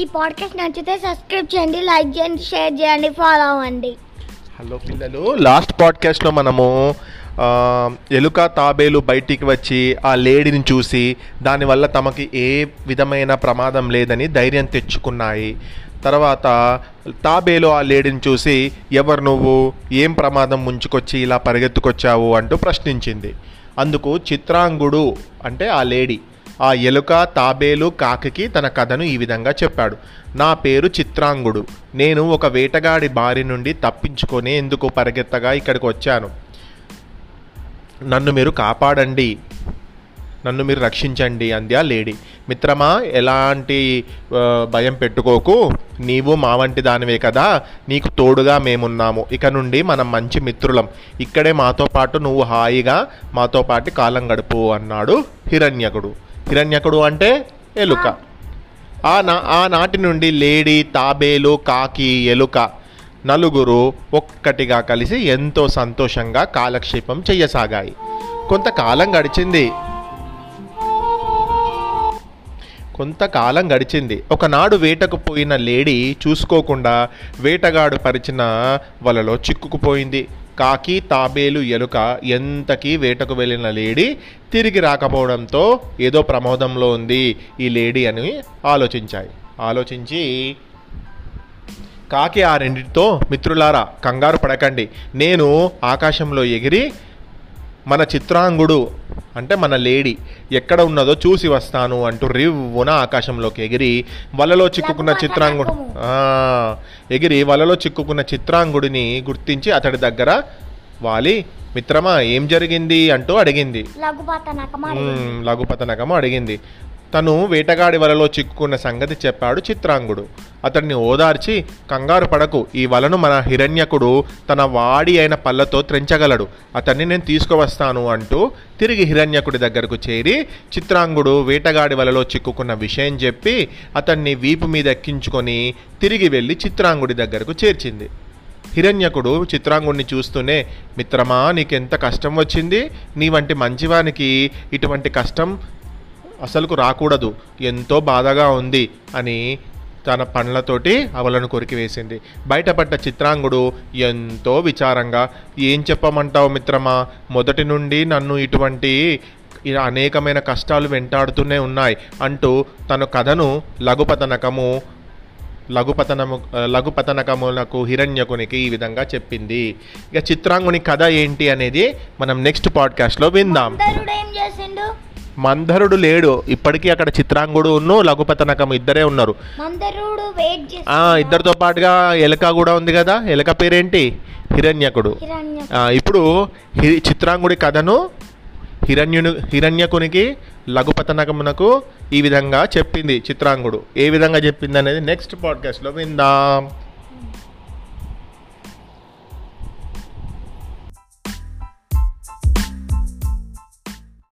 ఈ పాడ్కాస్ట్ నచ్చితే సబ్స్క్రైబ్ చేయండి లైక్ చేయండి షేర్ చేయండి ఫాలో అవ్వండి. హలో పిల్లలు లాస్ట్ పాడ్కాస్ట్లో మనము ఎలుక తాబేలు బయటికి వచ్చి ఆ లేడీని చూసి దానివల్ల తమకి ఏ విధమైన ప్రమాదం లేదని ధైర్యం తెచ్చుకున్నాయి. తర్వాత తాబేలు ఆ లేడీని చూసి ఎవరు నువ్వు? ఏం ప్రమాదం ముంచుకొచ్చి ఇలా పరిగెత్తుకొచ్చావు? అంటూ ప్రశ్నించింది. అందుకు చిత్రాంగుడు అంటే ఆ లేడీ ఆ ఎలుక తాబేలు కాకి తన కథను ఈ విధంగా చెప్పాడు. నా పేరు చిత్రాంగుడు. నేను ఒక వేటగాడి బారి నుండి తప్పించుకొని ఎందుకు పరిగెత్తగా ఇక్కడికి వచ్చాను? నన్ను మీరు కాపాడండి. నన్ను మీరు రక్షించండి అంది ఆ లేడీ. మిత్రమా ఎలాంటి భయం పెట్టుకోకు. నీవు మా వంటి దానివే కదా. నీకు తోడుగా మేమున్నాము. ఇక నుండి మనం మంచి మిత్రులం. ఇక్కడే మాతో పాటు నువ్వు హాయిగా మాతో పాటు కాలం గడుపు అన్నాడు హిరణ్యకుడు. హిరణ్యకుడు అంటే ఎలుక. ఆ నా ఆనాటి నుండి లేడీ తాబేలు కాకి ఎలుక నలుగురు ఒక్కటిగా కలిసి ఎంతో సంతోషంగా కాలక్షేపం చెయ్యసాగాయి. కొంతకాలం గడిచింది. కొంతకాలం గడిచింది. ఒకనాడు వేటకు పోయిన లేడీ చూసుకోకుండా వేటగాడు పరిచిన వలలో చిక్కుకుపోయింది. కాకి తాబేలు ఎలుక ఎంతకీ వేటకు వెళ్ళిన లేడీ తిరిగి రాకపోవడంతో ఏదో ప్రమాదంలో ఉంది ఈ లేడీ అని ఆలోచించాయి. ఆలోచించి కాకి ఆ రెండింటితో మిత్రులారా కంగారు పడకండి. నేను ఆకాశంలో ఎగిరి మన చిత్రాంగుడు అంటే మన లేడీ ఎక్కడ ఉన్నదో చూసి వస్తాను అంటూ రివ్వున ఆకాశంలోకి ఎగిరి వలలో చిక్కుకున్న చిత్రాంగుడు ఎగిరి వలలో చిక్కుకున్న చిత్రాంగుడిని గుర్తించి అతడి దగ్గర వాలి మిత్రమా ఏం జరిగింది? అంటూ అడిగింది. లఘుపతనకము అడిగింది. తను వేటగాడి వలలో చిక్కుకున్న సంగతి చెప్పాడు చిత్రాంగుడు. అతన్ని ఓదార్చి కంగారు పడకు ఈ వలను మన హిరణ్యకుడు తన వాడి అయిన పళ్ళతో త్రెంచగలడు. అతన్ని నేను తీసుకువస్తాను అంటూ తిరిగి హిరణ్యకుడి దగ్గరకు చేరి చిత్రాంగుడు వేటగాడి వలలో చిక్కుకున్న విషయం చెప్పి అతన్ని వీపు మీద ఎక్కించుకొని తిరిగి వెళ్ళి చిత్రాంగుడి దగ్గరకు చేర్చింది. హిరణ్యకుడు చిత్రాంగుడిని చూస్తూనే మిత్రమా నీకెంత కష్టం వచ్చింది? నీ వంటి మంచివానికి ఇటువంటి కష్టం అసలుకు రాకూడదు. ఎంతో బాధగా ఉంది అని తన పండ్లతోటి అవలను కొరికి వేసింది బయటపడ్డ చిత్రాంగుడు ఎంతో విచారంగా ఏం చెప్పమంటావు మిత్రమా? మొదటి నుండి నన్ను ఇటువంటి ఇలా అనేకమైన కష్టాలు వెంటాడుతూనే ఉన్నాయి అంటూ తన కథను లఘుపతనకము లఘుపతనము లఘుపతనకములకు హిరణ్యకునికి ఈ విధంగా చెప్పింది. ఇక చిత్రాంగుని కథ ఏంటి అనేది మనం నెక్స్ట్ పాడ్కాస్ట్లో విందాం. మందరుడు లేడు. ఇప్పటికీ అక్కడ చిత్రాంగుడు ఉన్ను లఘుపతనకం ఇద్దరే ఉన్నారు. మందరుడు వెయిట్ ఇద్దరితో పాటుగా ఎలక కూడా ఉంది కదా? ఎలక పేరేంటి? హిరణ్యకుడు. ఇప్పుడు చిత్రాంగుడి కథను హిరణ్యుని హిరణ్యకునికి లఘుపతనకమునకు ఈ విధంగా చెప్పింది చిత్రాంగుడు. ఏ విధంగా చెప్పింది అనేది నెక్స్ట్ పాడ్కాస్ట్లో విందాం.